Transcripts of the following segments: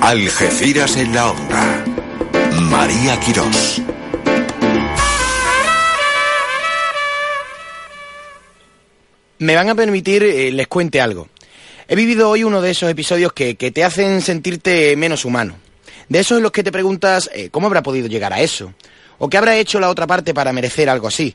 Algeciras en la onda. María Quirós. Me van a permitir, eh, les cuente algo. He vivido hoy uno de esos episodios que, que te hacen sentirte menos humano. De esos en los que te preguntas eh, cómo habrá podido llegar a eso. O qué habrá hecho la otra parte para merecer algo así.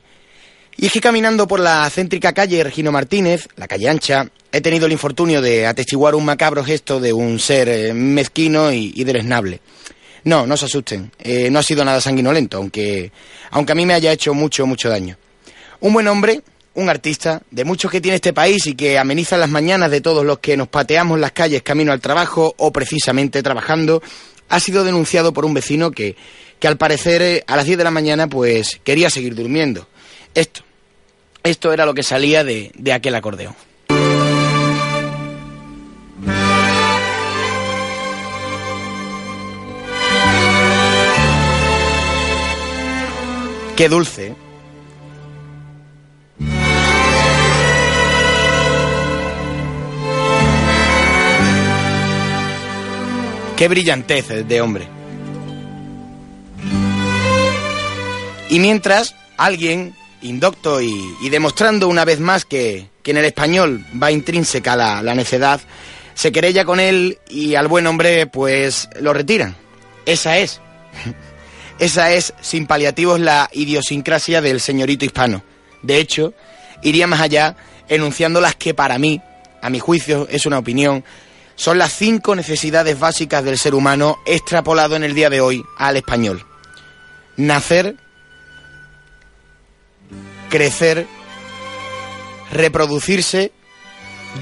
Y es que caminando por la céntrica calle Regino Martínez, la calle ancha, he tenido el infortunio de atestiguar un macabro gesto de un ser eh, mezquino y, y deleznable. No, no se asusten. Eh, no ha sido nada sanguinolento, aunque, aunque a mí me haya hecho mucho, mucho daño. Un buen hombre, un artista, de muchos que tiene este país y que ameniza las mañanas de todos los que nos pateamos las calles camino al trabajo o precisamente trabajando, ha sido denunciado por un vecino que, que al parecer eh, a las 10 de la mañana pues quería seguir durmiendo. Esto, esto era lo que salía de, de aquel acordeón. Qué dulce. ¿eh? Qué brillantez de hombre. Y mientras, alguien, indocto y, demostrando una vez más que, que, en el español va intrínseca la, la necedad, se querella con él y al buen hombre pues lo retiran. Esa es. Esa es, sin paliativos, la idiosincrasia del señorito hispano. De hecho, iría más allá enunciando las que para mí, a mi juicio, es una opinión, son las cinco necesidades básicas del ser humano extrapolado en el día de hoy al español. Nacer, crecer, reproducirse,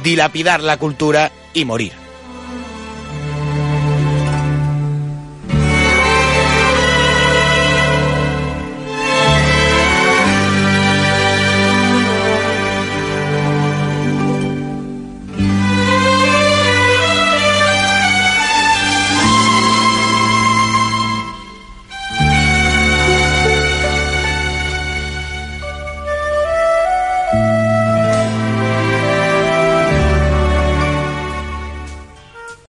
dilapidar la cultura y morir.